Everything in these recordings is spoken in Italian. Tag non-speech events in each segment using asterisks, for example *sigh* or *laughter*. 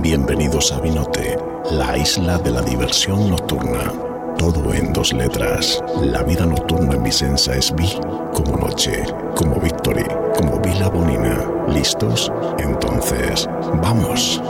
Bienvenidos a Vinote, la isla de la diversión nocturna. Todo en dos letras. La vida nocturna en Vicenza es Vi como noche, como Victory, como Vila Bonina. ¿Listos? Entonces, ¡vamos!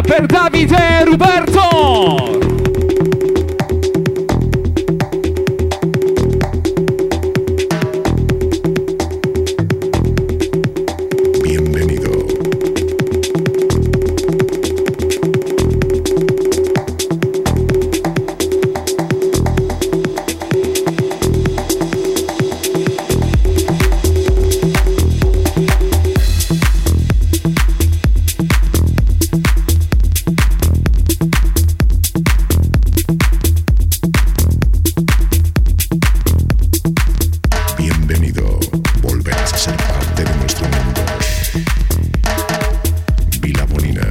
Per Davide Roberto! parte de nuestro mundo. Vila Bonina,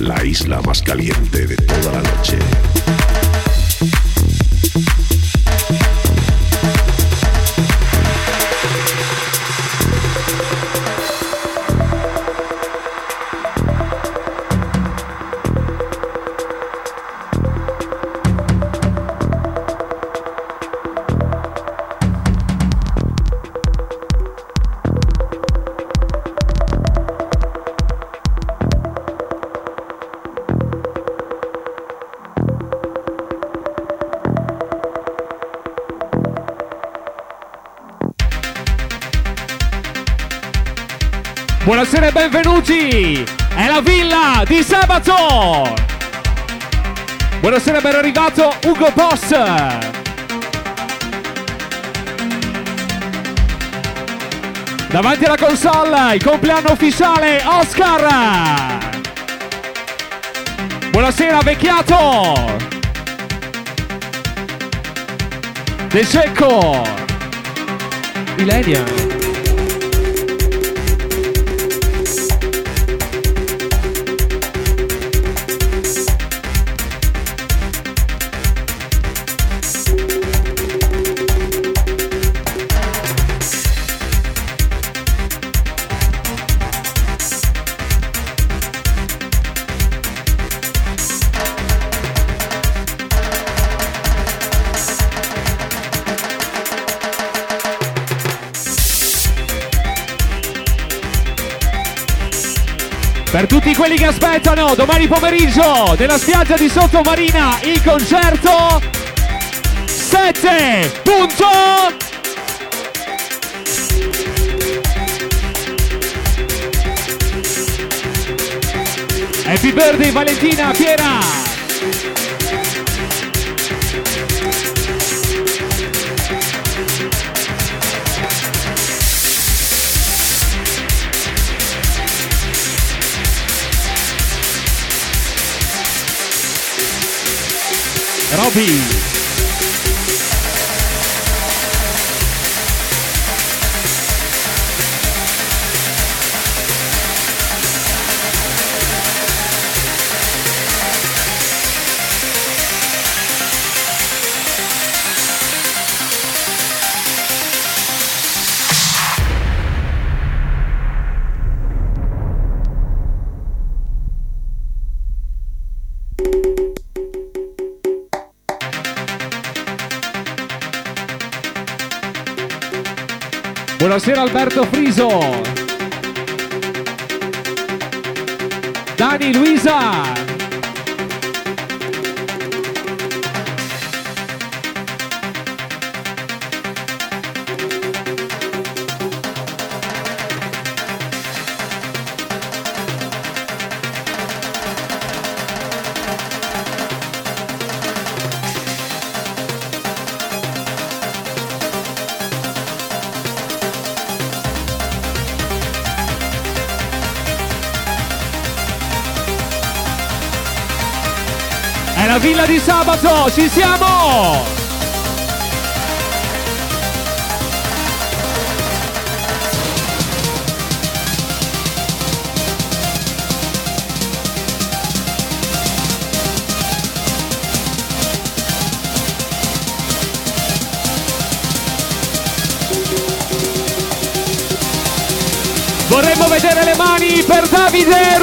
la isla más caliente de toda la noche. Benvenuti! È la villa di sabato! Buonasera, ben arrivato Ugo Boss! Davanti alla console, il compleanno ufficiale Oscar! Buonasera, vecchiato! De Secco! Ilenia! Quelli che aspettano domani pomeriggio nella spiaggia di Sottomarina il concerto. 7 punto! Happy birthday Valentina Piera Buonasera Alberto Friso. Dani Luisa. Sabato, ci siamo! Vorremmo vedere le mani per Davide e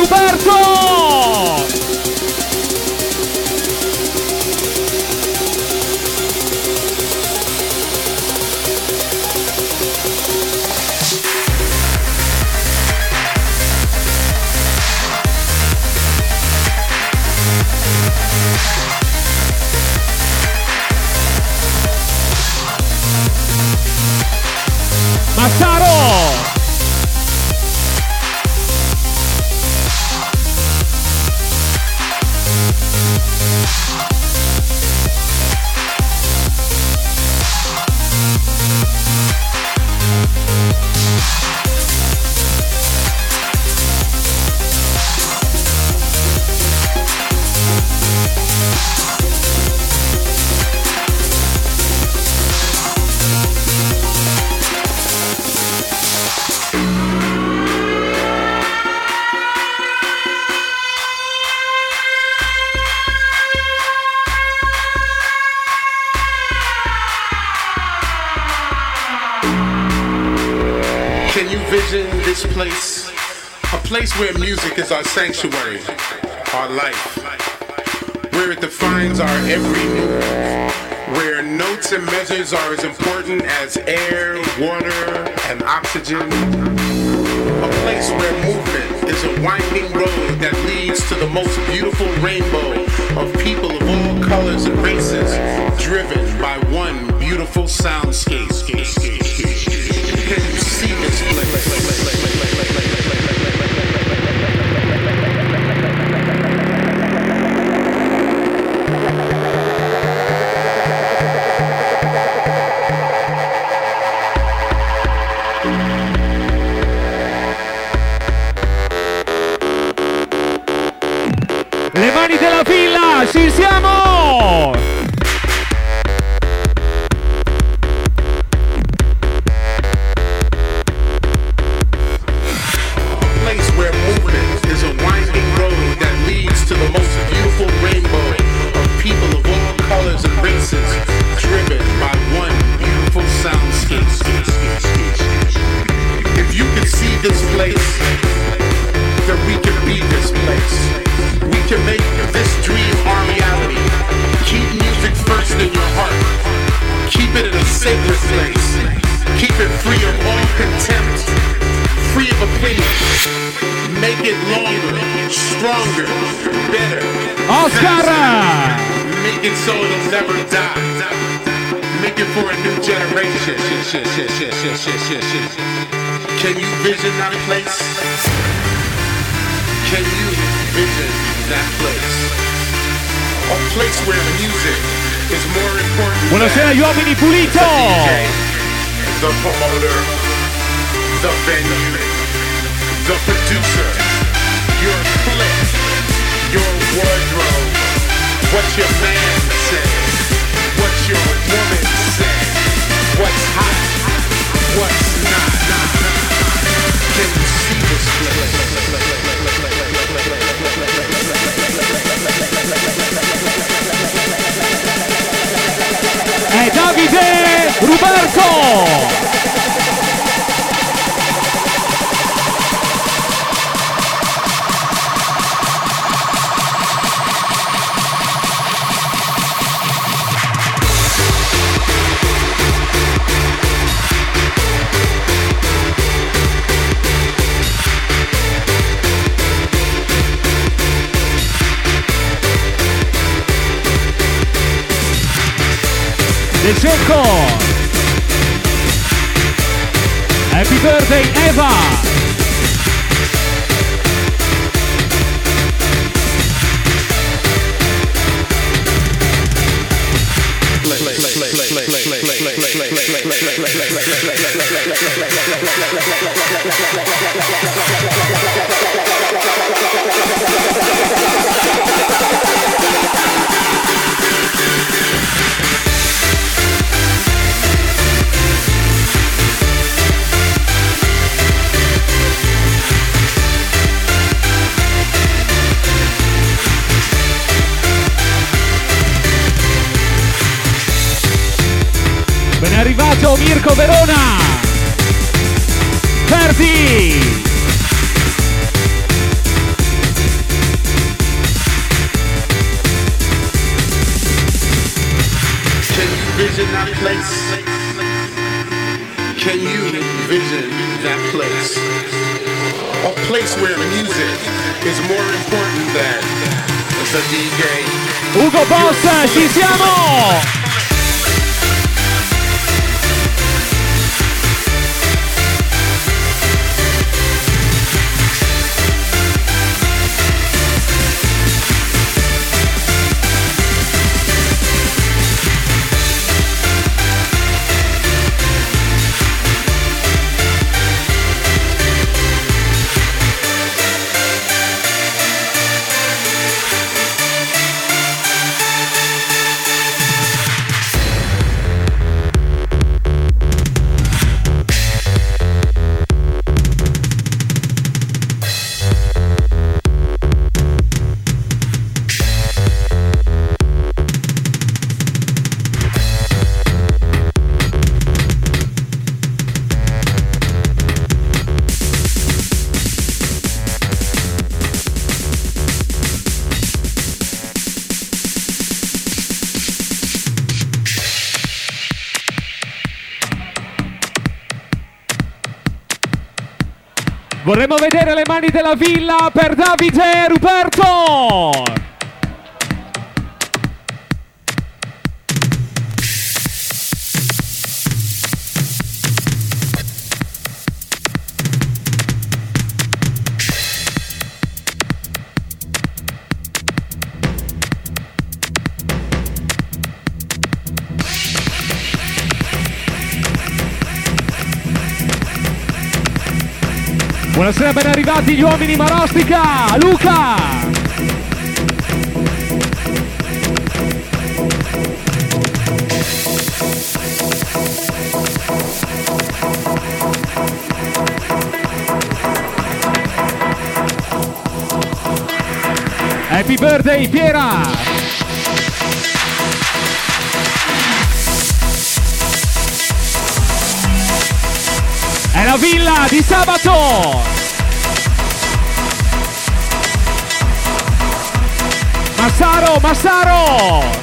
this place? A place where music is our sanctuary, our life, where it defines our every move, where notes and measures are as important as air, water, and oxygen. A place where movement is a winding road that leads to the most beautiful rainbow of people of all colors and races, driven by one beautiful soundscape. Le mani della villa, ci siamo! Important. Buonasera than gli uomini pulito! The promoter, the venue, the producer, your your wardrobe, what your man said, what your woman said, what's hot, what's not. Can you see this È Ruberto! De Cecco! Happy birthday Eva! Mirko Verona! Ferdi! Can you vision that place? Can you vision that place? A place where music is more important than the DJ. Ugo Boss, ci siamo! Vorremmo vedere le mani della villa per Davide Ruperto. Buonasera, ben arrivati gli uomini Marostica, Luca! Happy birthday Piera! È la villa di sabato! Massaro, Massaro!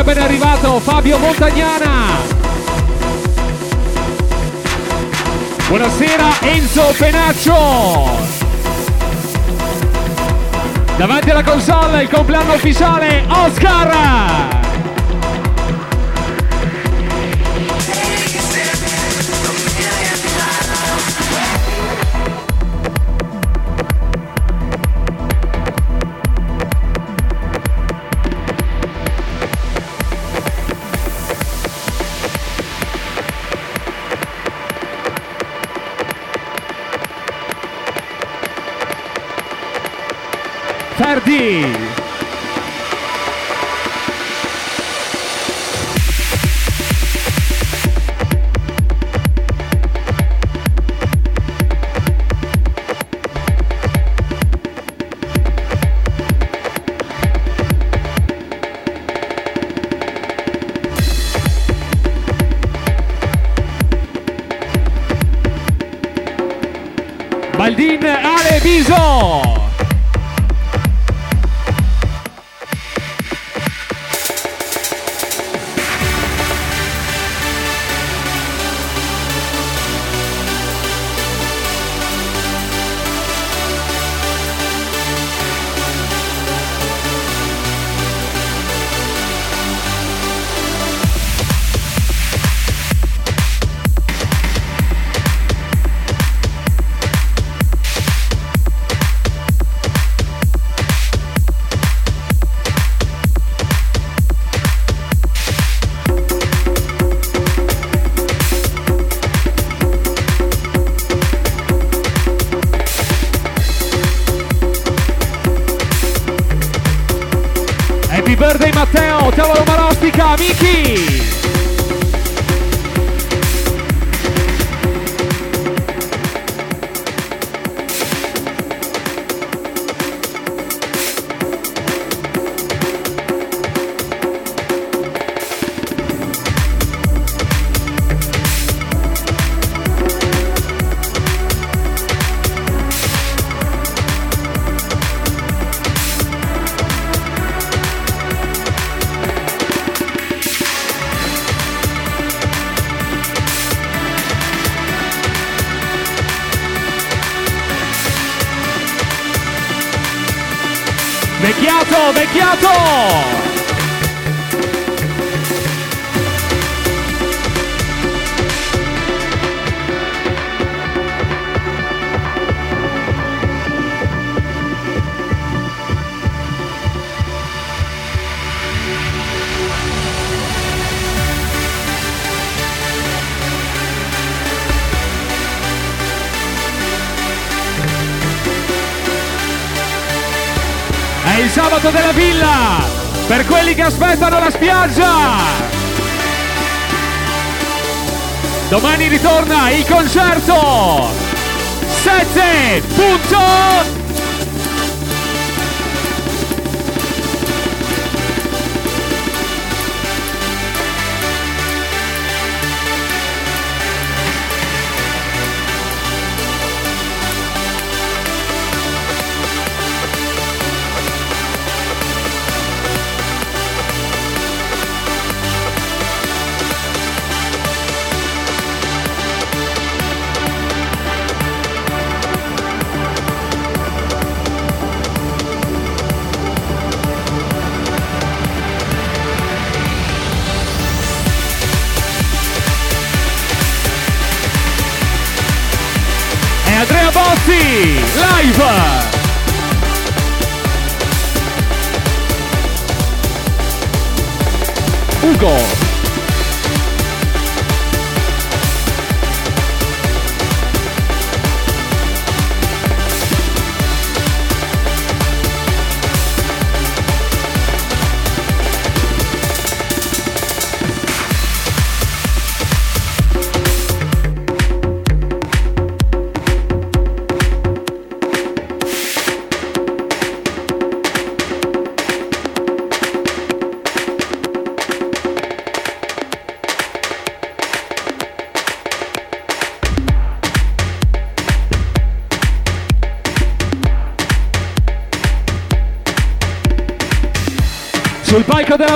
Buonasera, ben arrivato Fabio Montagnana. Buonasera Enzo Penaccio. Davanti alla console il compleanno ufficiale Oscar. Sabato della villa per quelli che aspettano la spiaggia. Domani ritorna il concerto 7 Ugo.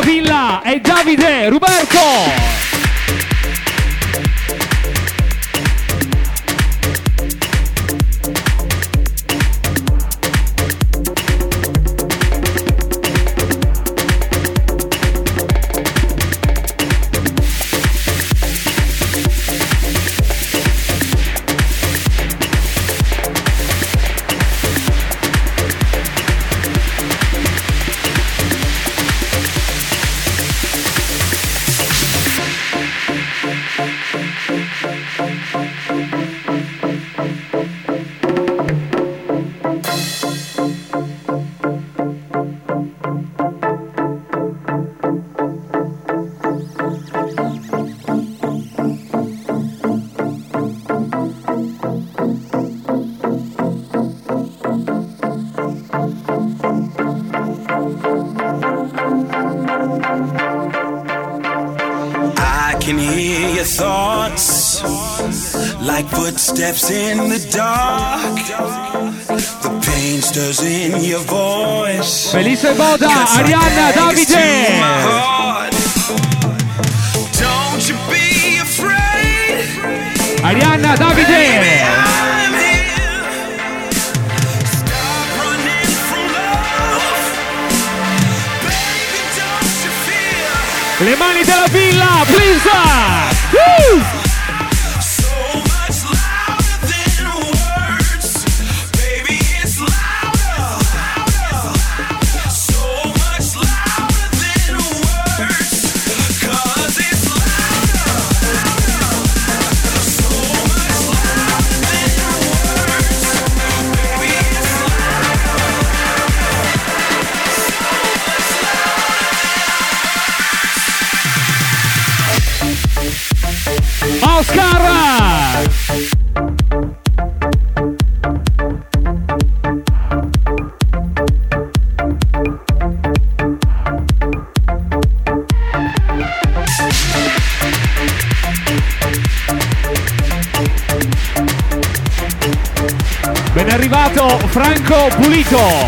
Villa e Davide Ruberto. steps in the dark. The pain stirs in your voice. Felice Boda, Arianna, Davide. Don't you be afraid. Arianna, Davide. Le mani della villa, Brisa! Uh! Call.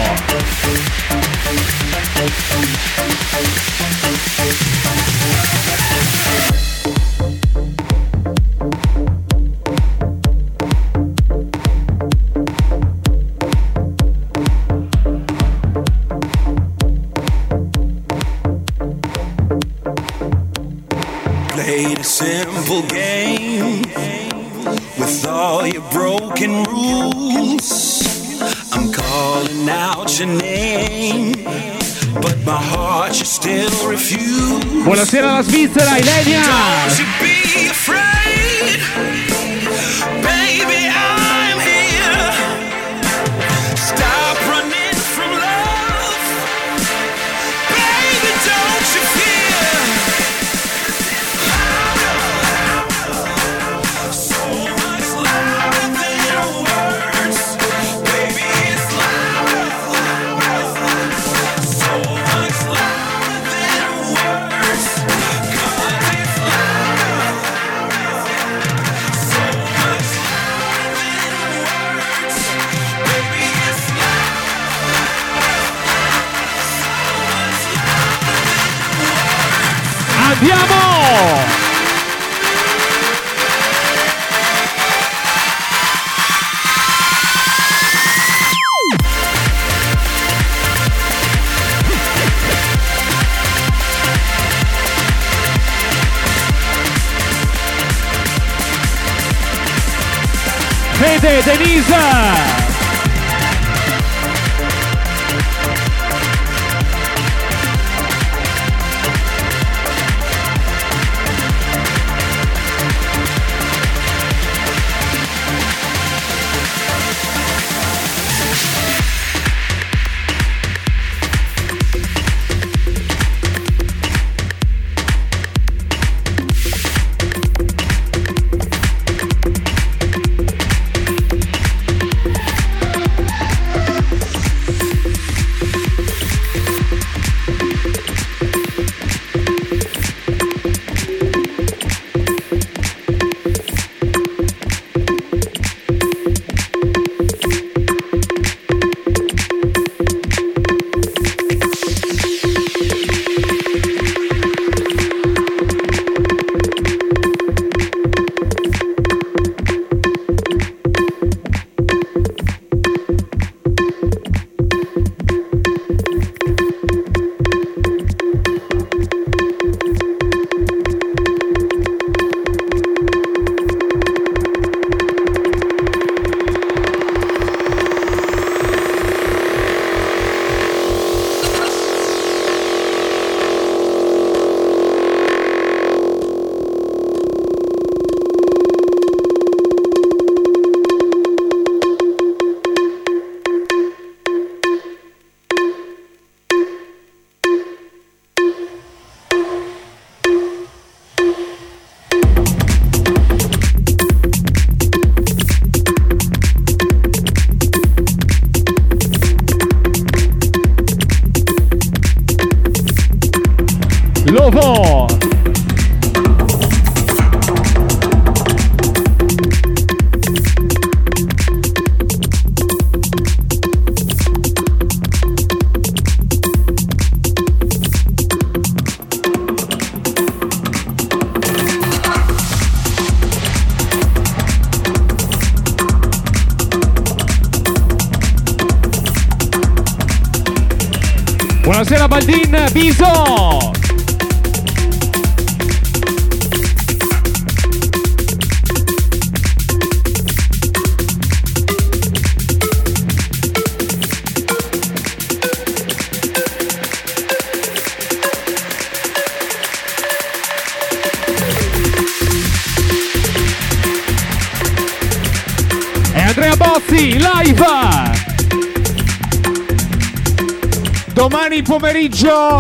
Domani pomeriggio.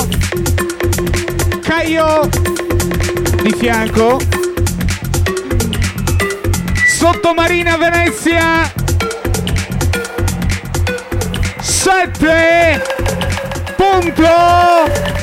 Caio di fianco. Sottomarina Venezia. 7 punto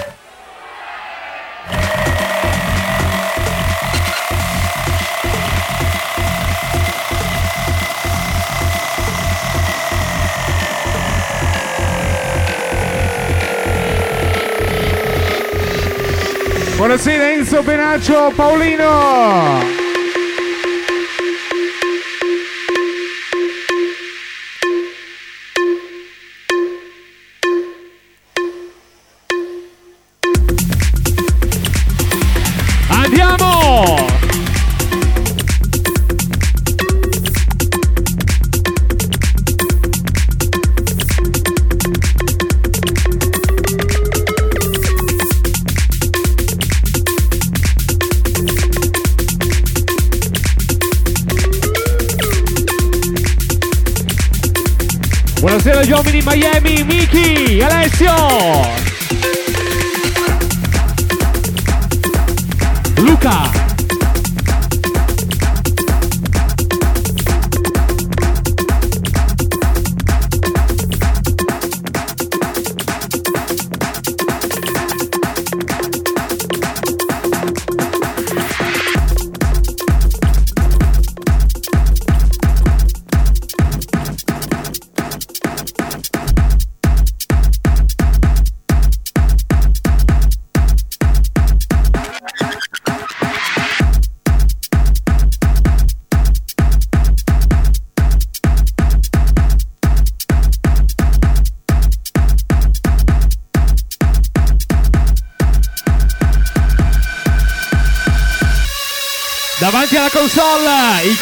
Buonasera Enzo Benaccio Paolino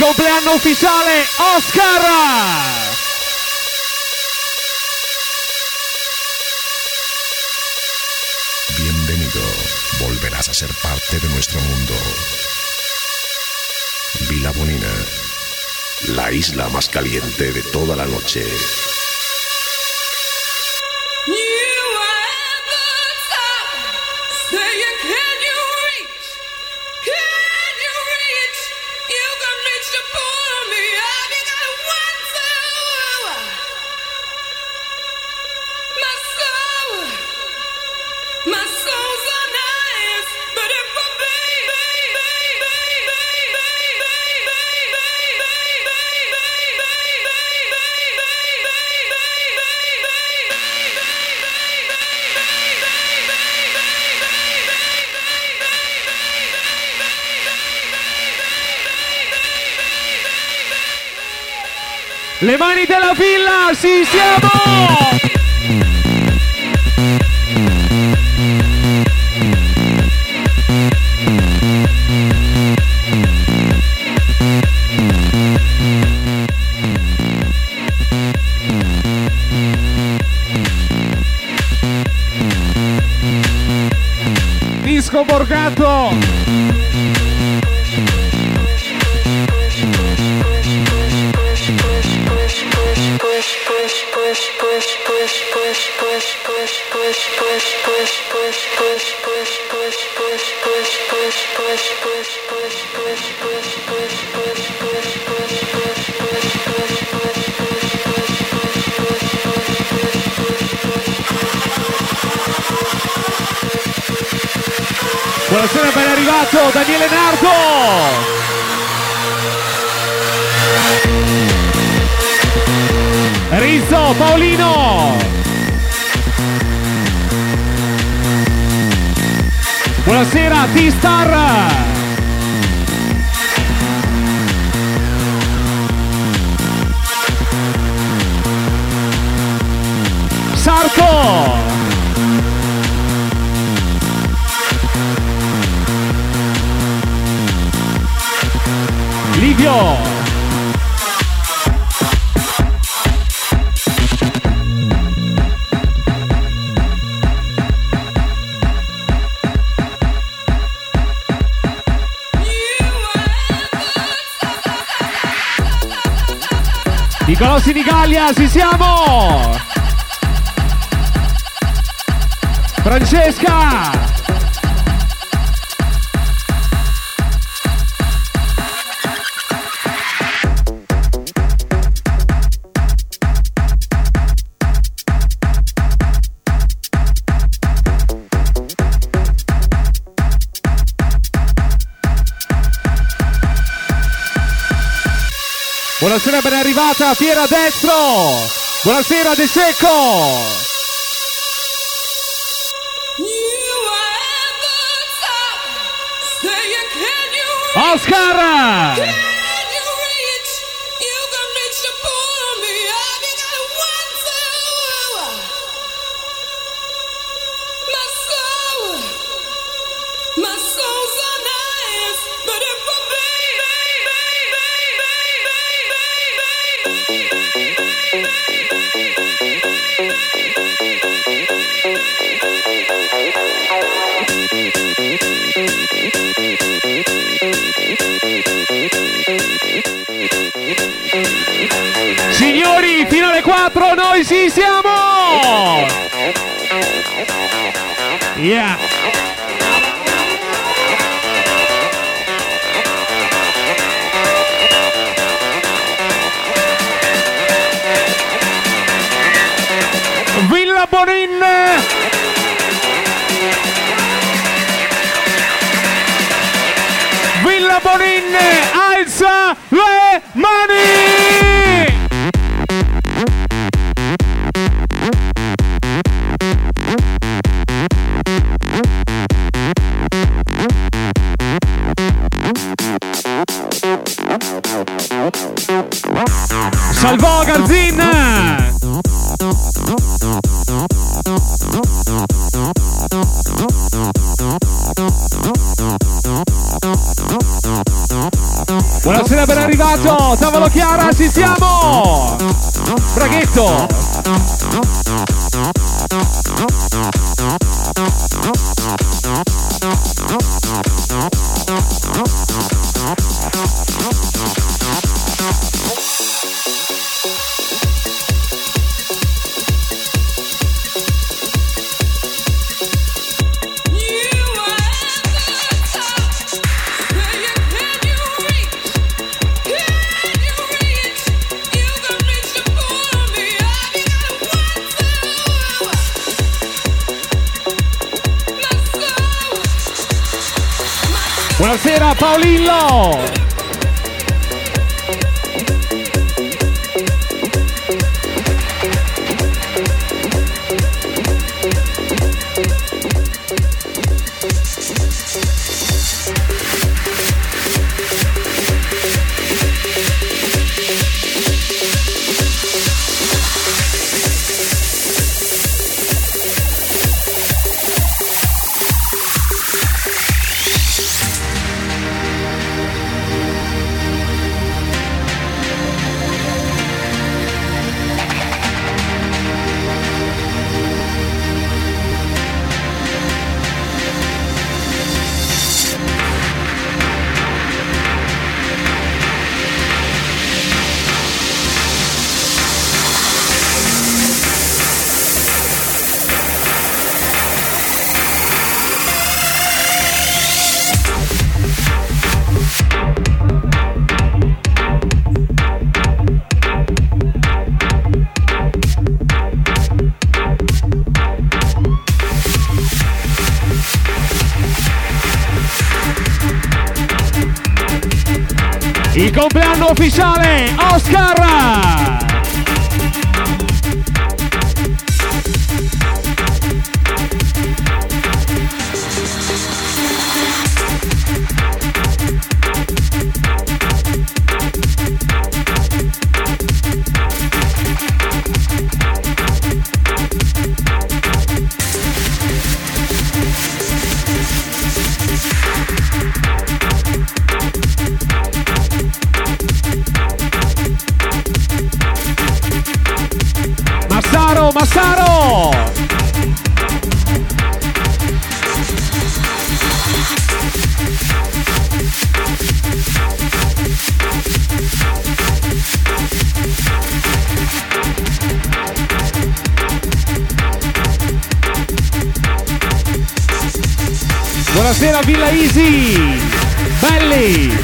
compleanno ufficiale Oscar! Bienvenido, volverás a ser parte de nuestro mundo. Vila Bonina, la isla más caliente de toda la noche. Villa, sì siamo! I colossi di Gallia, ci siamo! Francesca! Arrivata Piera Destro. Buonasera De Secco. Oscar. Alle 4 noi ci siamo! Yeah! Villa Bonin! Villa Bonin alza le mani! Benito. Compleanno Massaro, Massaro! Buonasera Villa Easy! Belli!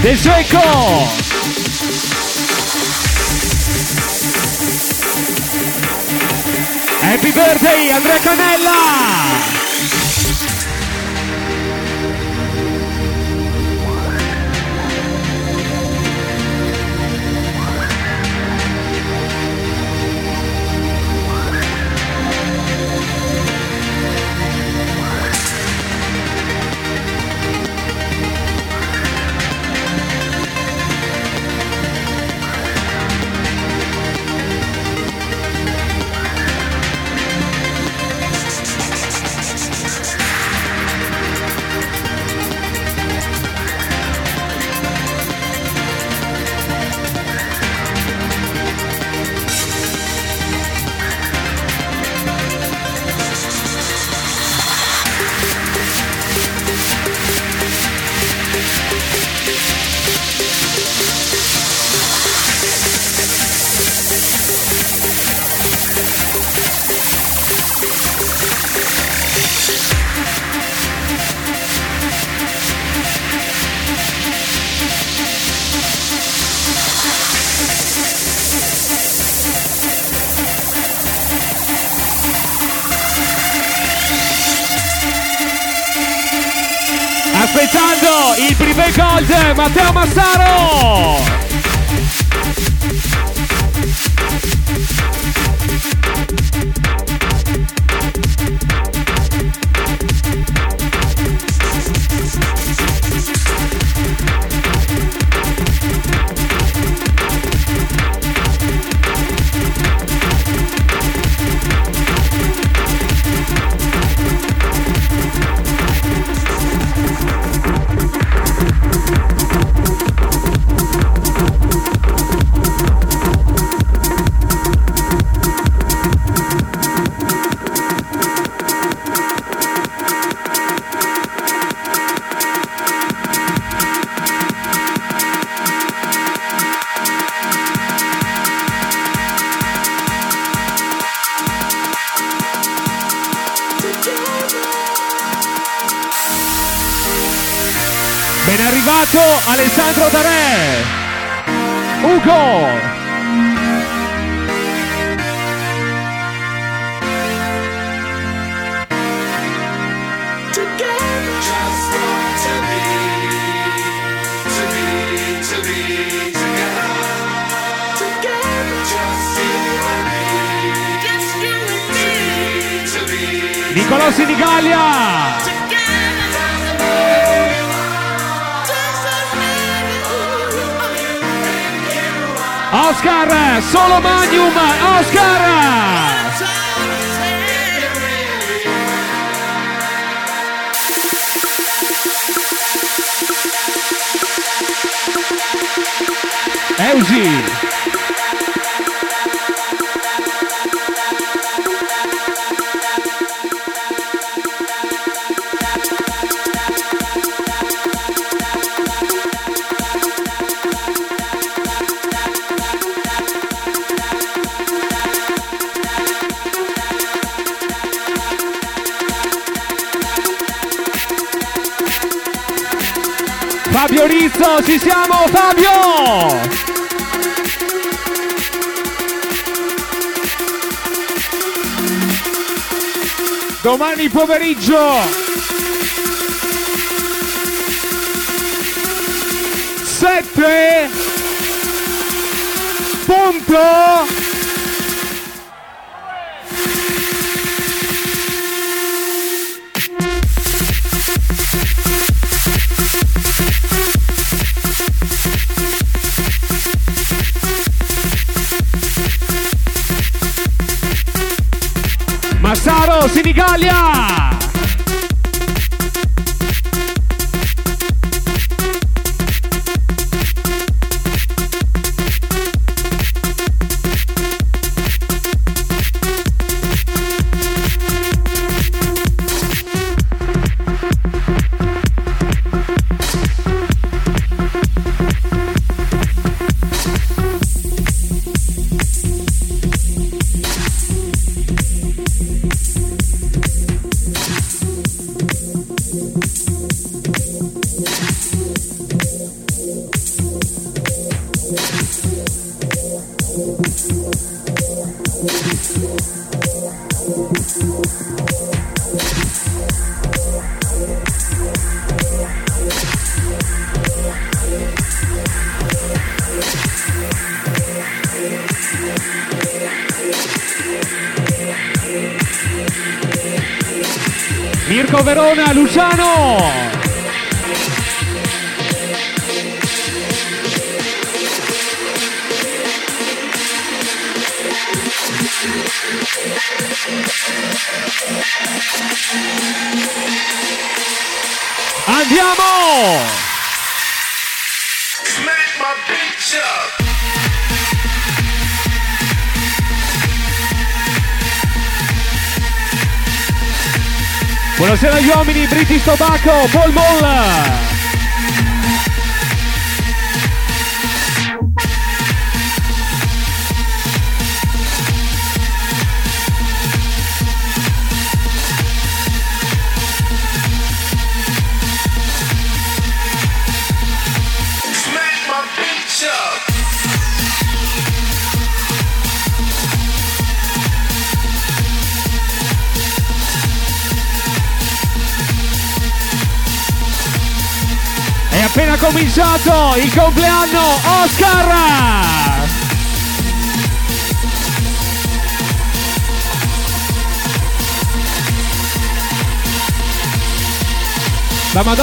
De Geco! Happy birthday Andrea Canella! Gold Matteo Massaro! Domani pomeriggio. 7 punto Поздравляю! Bola!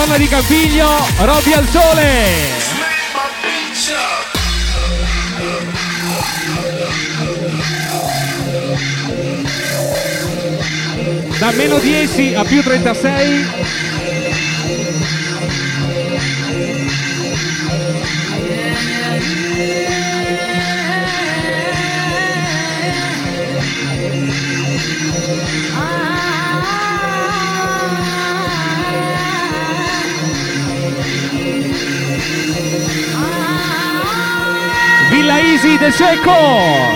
Madonna di Campiglio, Robby al sole! Da meno 10 a più 36. Easy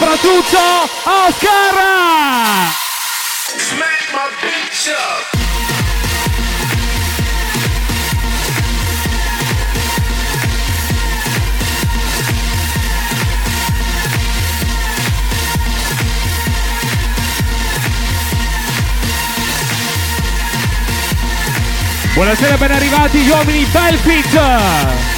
soprattutto Oscar! Smack my bitch up. Buonasera, ben arrivati gli uomini Belfit!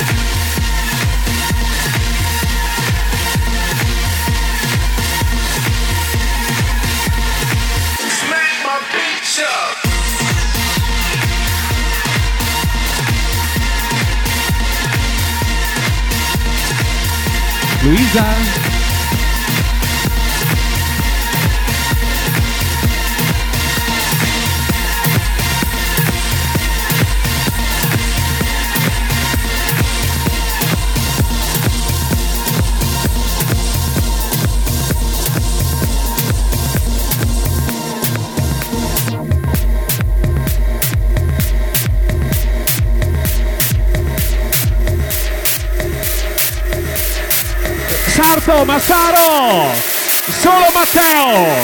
Luisa? Sarto, Massaro, solo Matteo.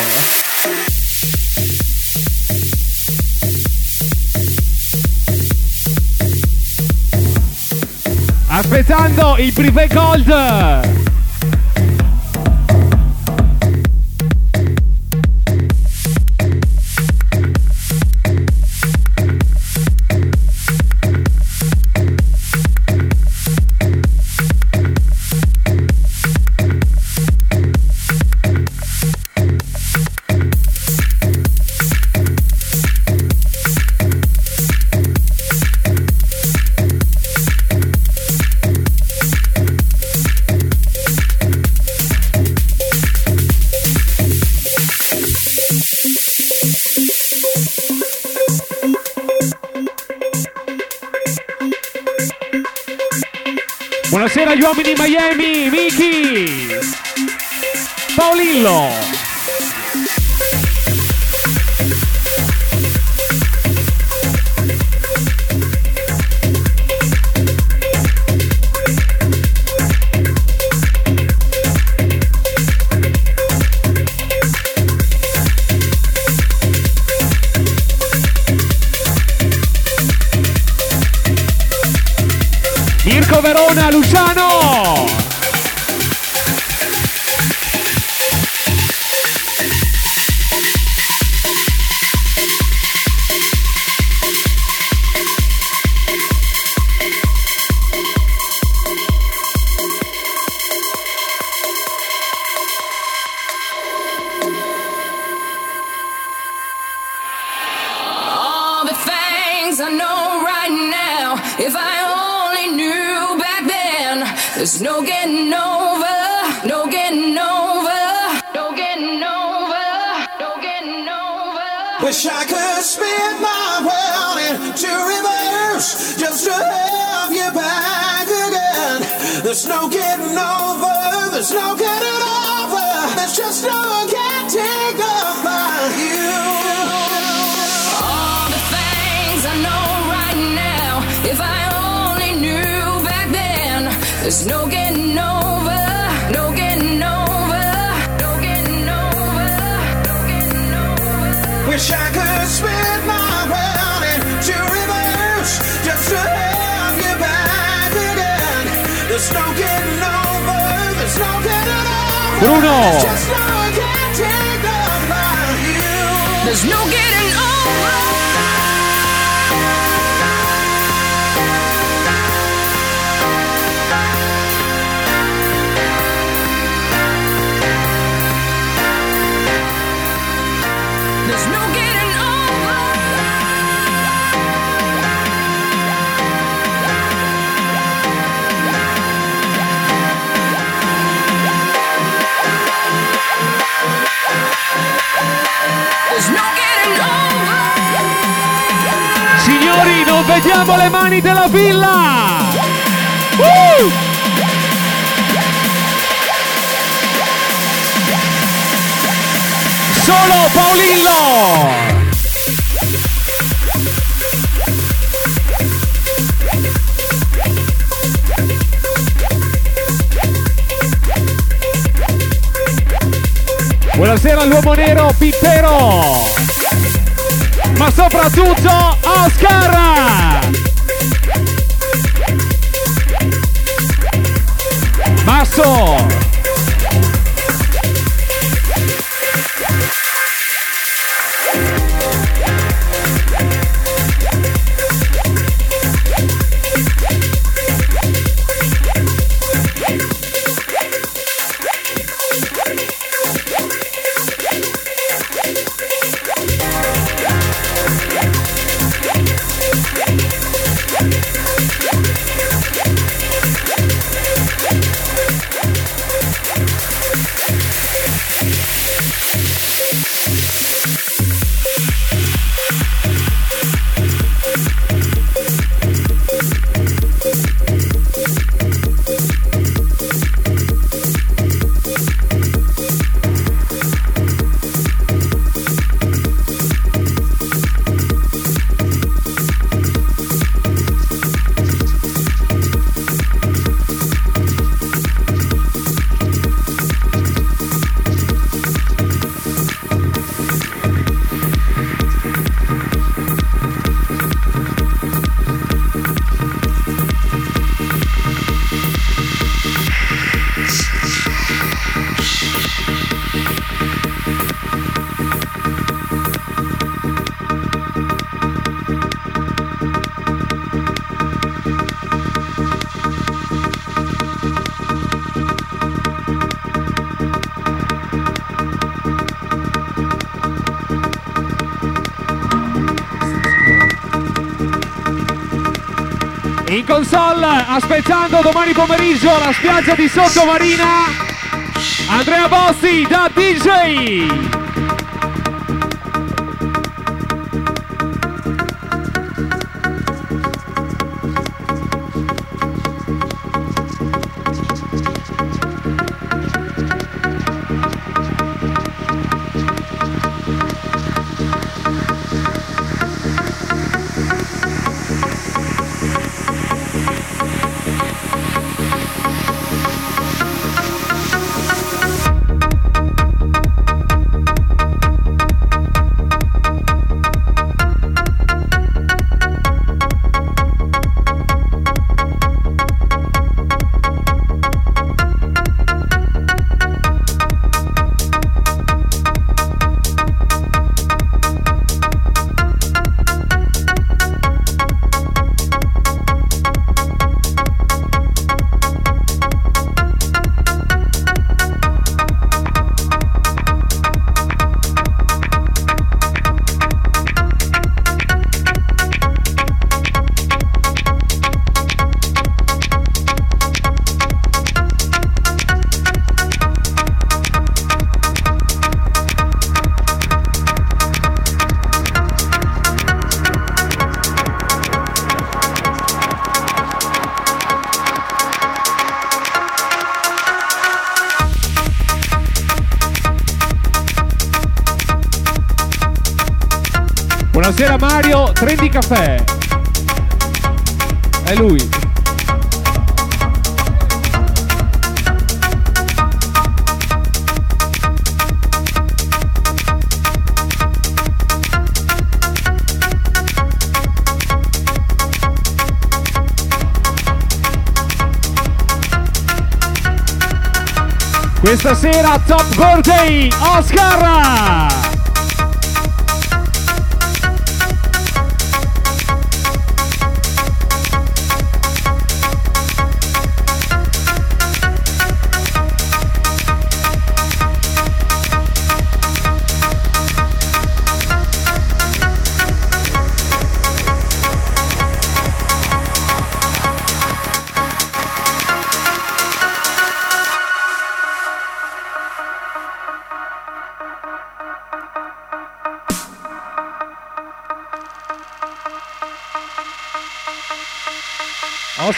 Aspettando il privé gold. Bruno. Vediamo le mani della villa! Uh! Solo Paolillo! Buonasera all'uomo nero Pippero! Ma soprattutto Oscar! Basso! Console, aspettando domani pomeriggio la spiaggia di Sottomarina, Andrea Bossi da DJ. Caffè. È lui. Questa sera Top Birthday Oscar!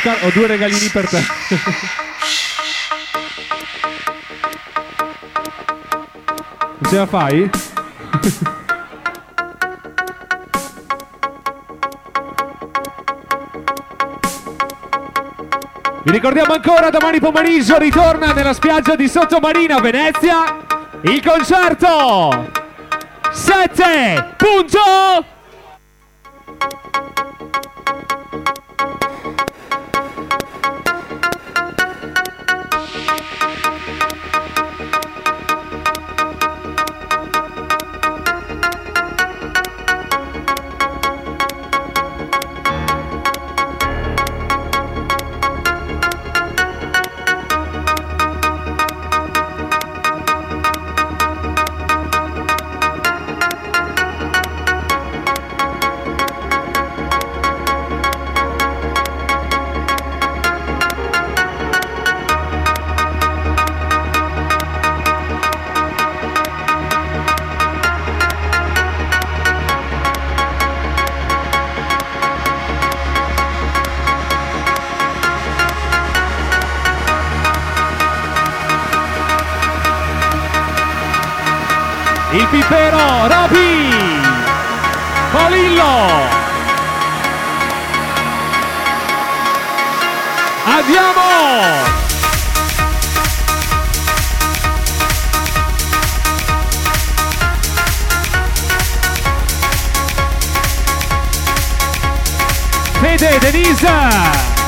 Oscar, ho due regalini per te. Ce la fai? Vi ricordiamo ancora domani pomeriggio ritorna nella spiaggia di Sottomarina Venezia il concerto 7 de Denisa.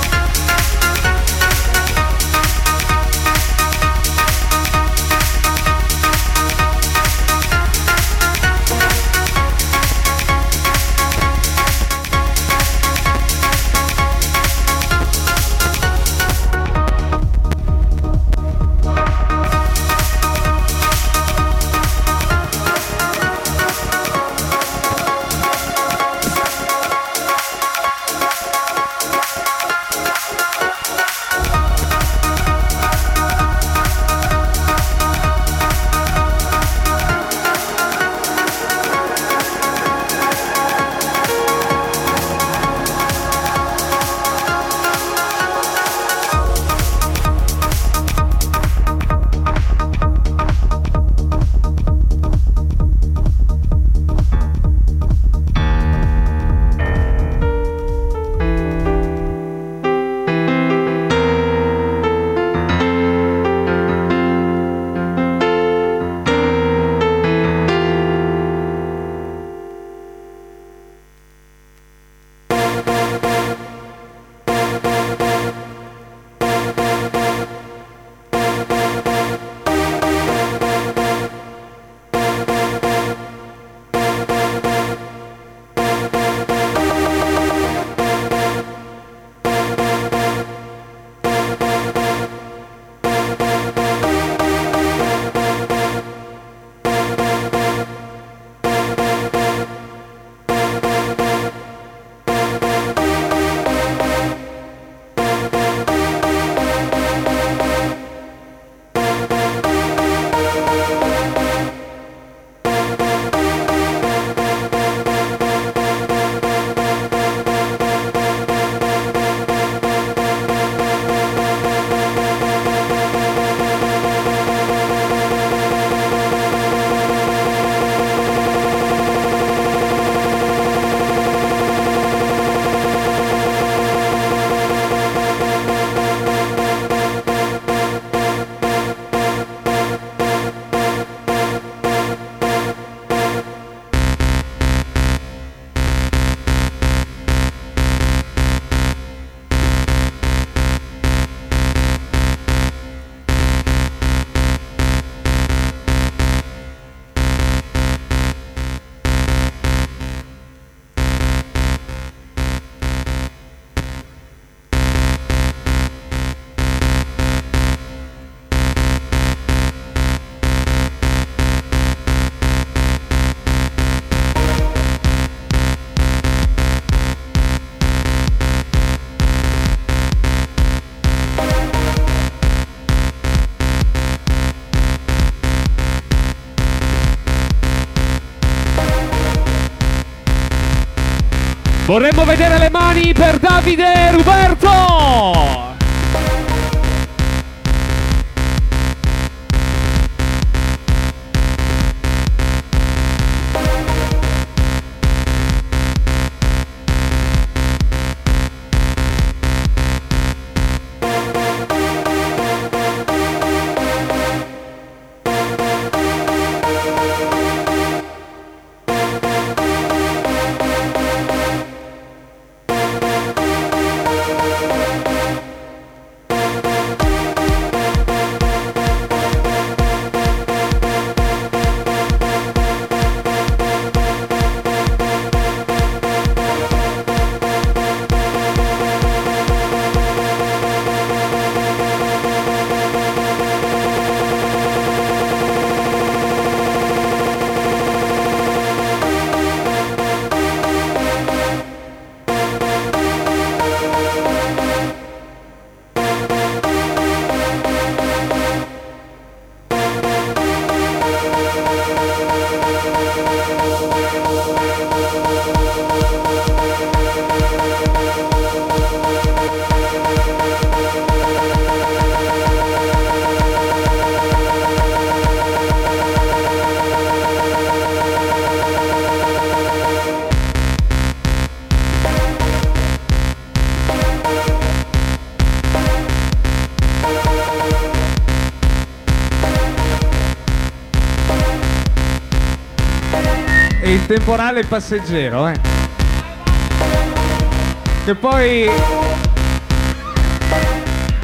Vorremmo vedere le mani per Davide Roberto! Temporale passeggero, eh. Che poi un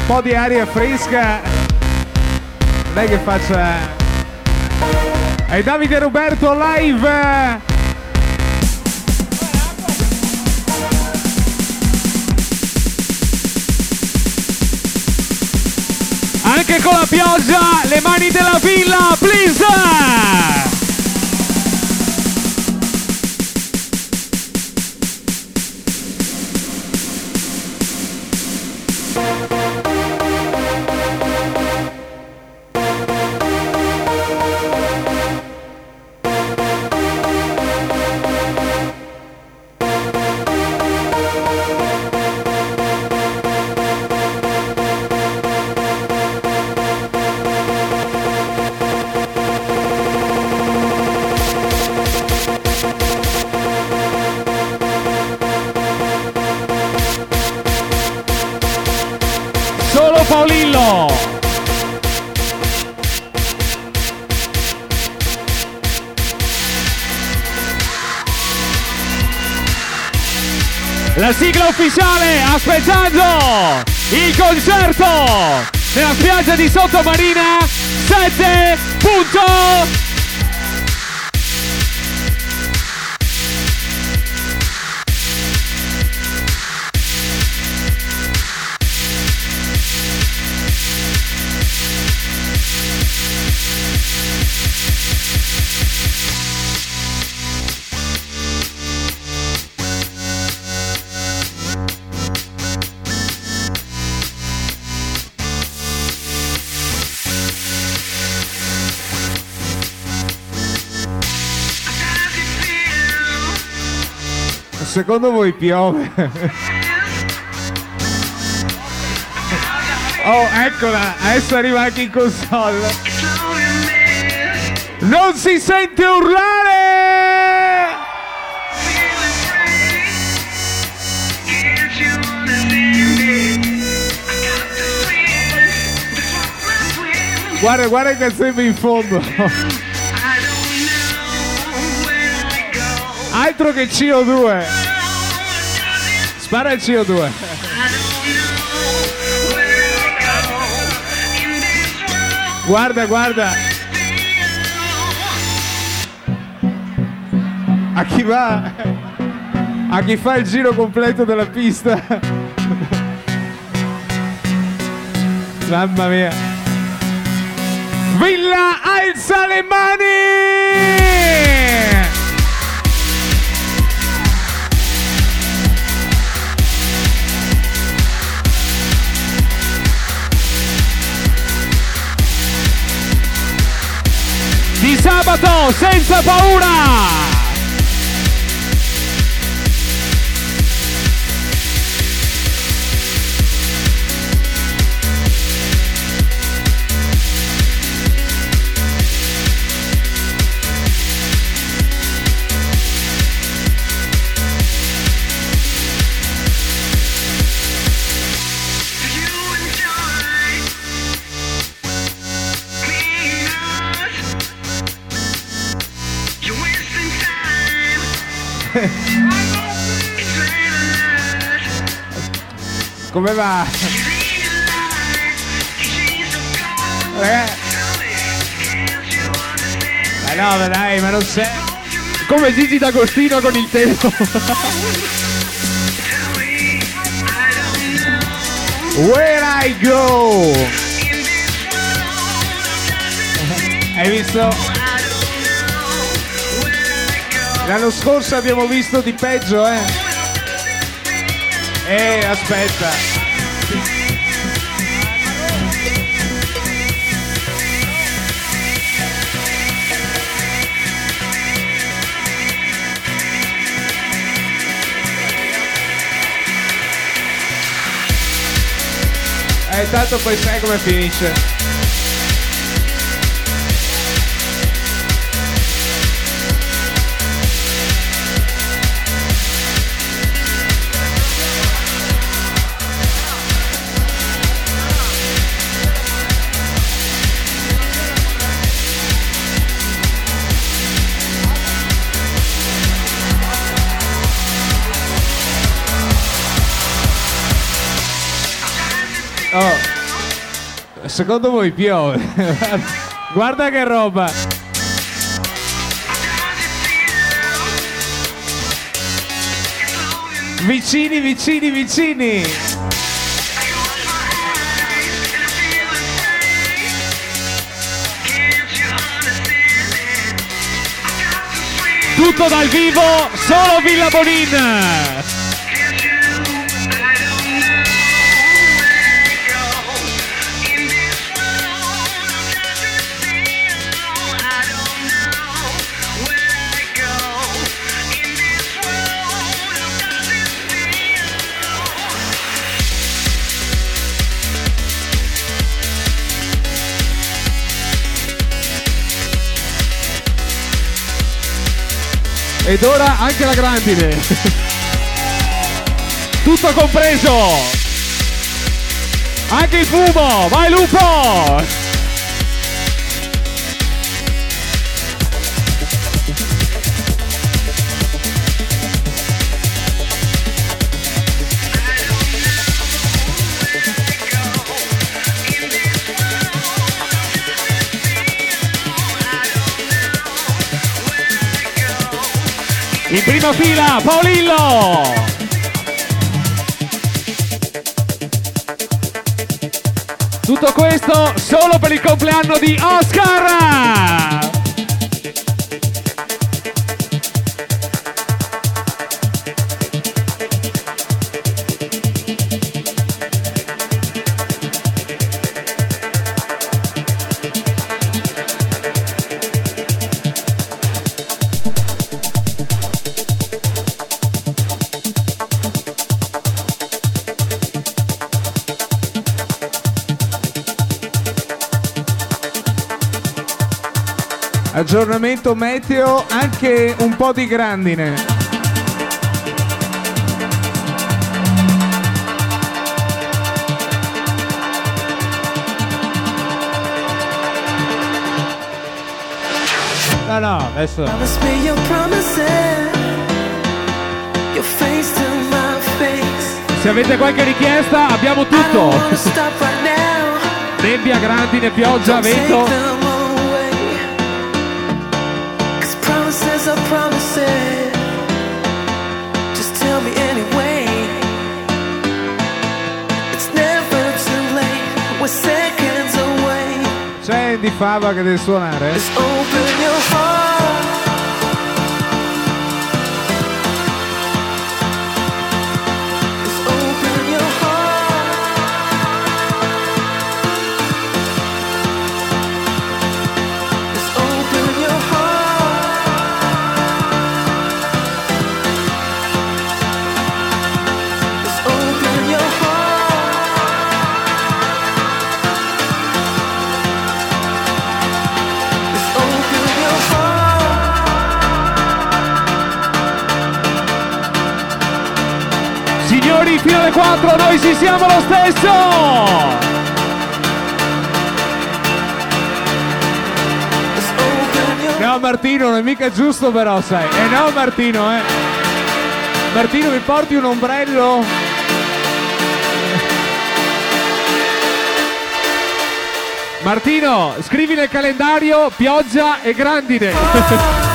po' di aria fresca non è che faccia. E Davide Roberto live! Anche con la pioggia, le mani della villa, please! Concerto. Nella spiaggia di Sottomarina 7 secondo voi piove? Oh, eccola, adesso arriva anche in console. Non si sente urlare! Guarda, guarda che sembra in fondo. Altro che CO2. Spara il CO2. Guarda, guarda. A chi va? A chi fa il giro completo della pista? Mamma mia. Villa alza le mani! Di sabato senza paura. Come va? Eh no, dai, ma non sei. Come Gigi D'Agostino con il tempo. Where I go? Hai visto? L'anno scorso abbiamo visto di peggio, eh? Eh, aspetta. Eh, tanto poi sai come finisce. Secondo voi piove? *laughs* Guarda che roba! Vicini, vicini, vicini! Tutto dal vivo, solo Villa Bonin! Ed ora anche la grandine. *laughs* Tutto compreso. Anche il fumo. Vai lupo. Prima fila Paolillo. Tutto questo solo per il compleanno di Oscar! Aggiornamento meteo, anche un po' di grandine. No, no, adesso. Promise me your promises, your face to my face. Se avete qualche richiesta, abbiamo tutto. Nebbia, grandine, pioggia, vento. Andy Fava che deve suonare? Signori, fino alle 4, noi ci siamo lo stesso! No Martino, non è mica giusto però, sai. Eh no Martino, eh. Martino mi porti un ombrello? Martino, scrivi nel calendario pioggia e grandine.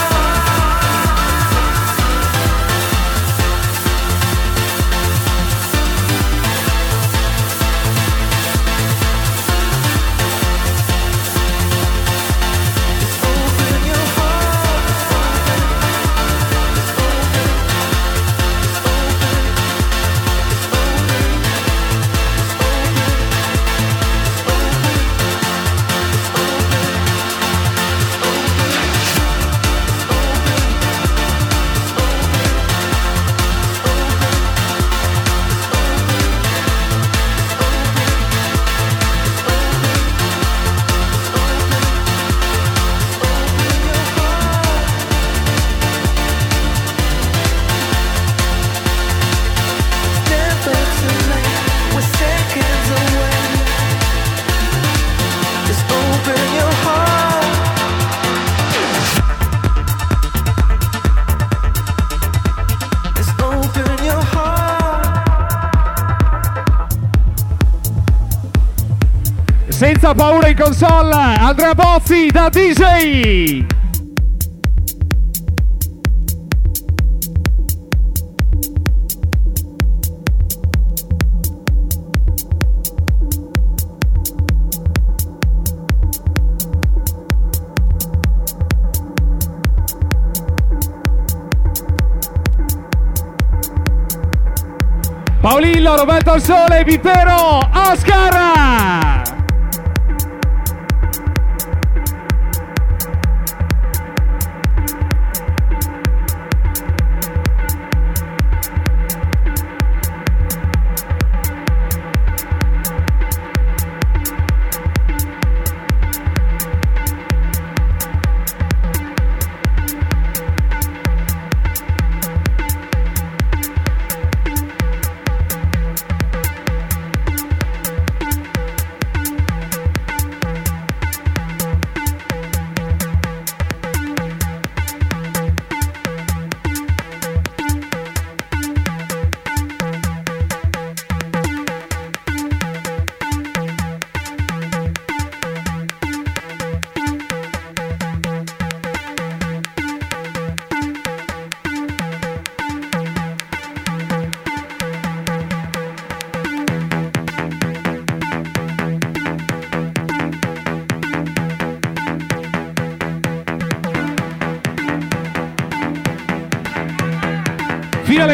Senza paura in console, Andrea Bozzi da DJ. Paolillo, Roberto al Sole, Pipero, Oscar!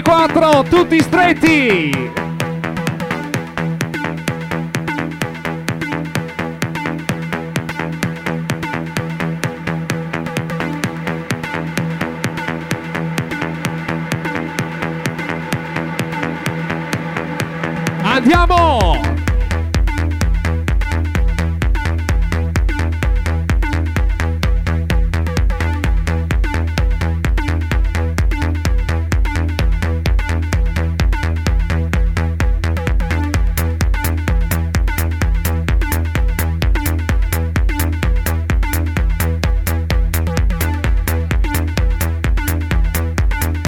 4, tutti stretti!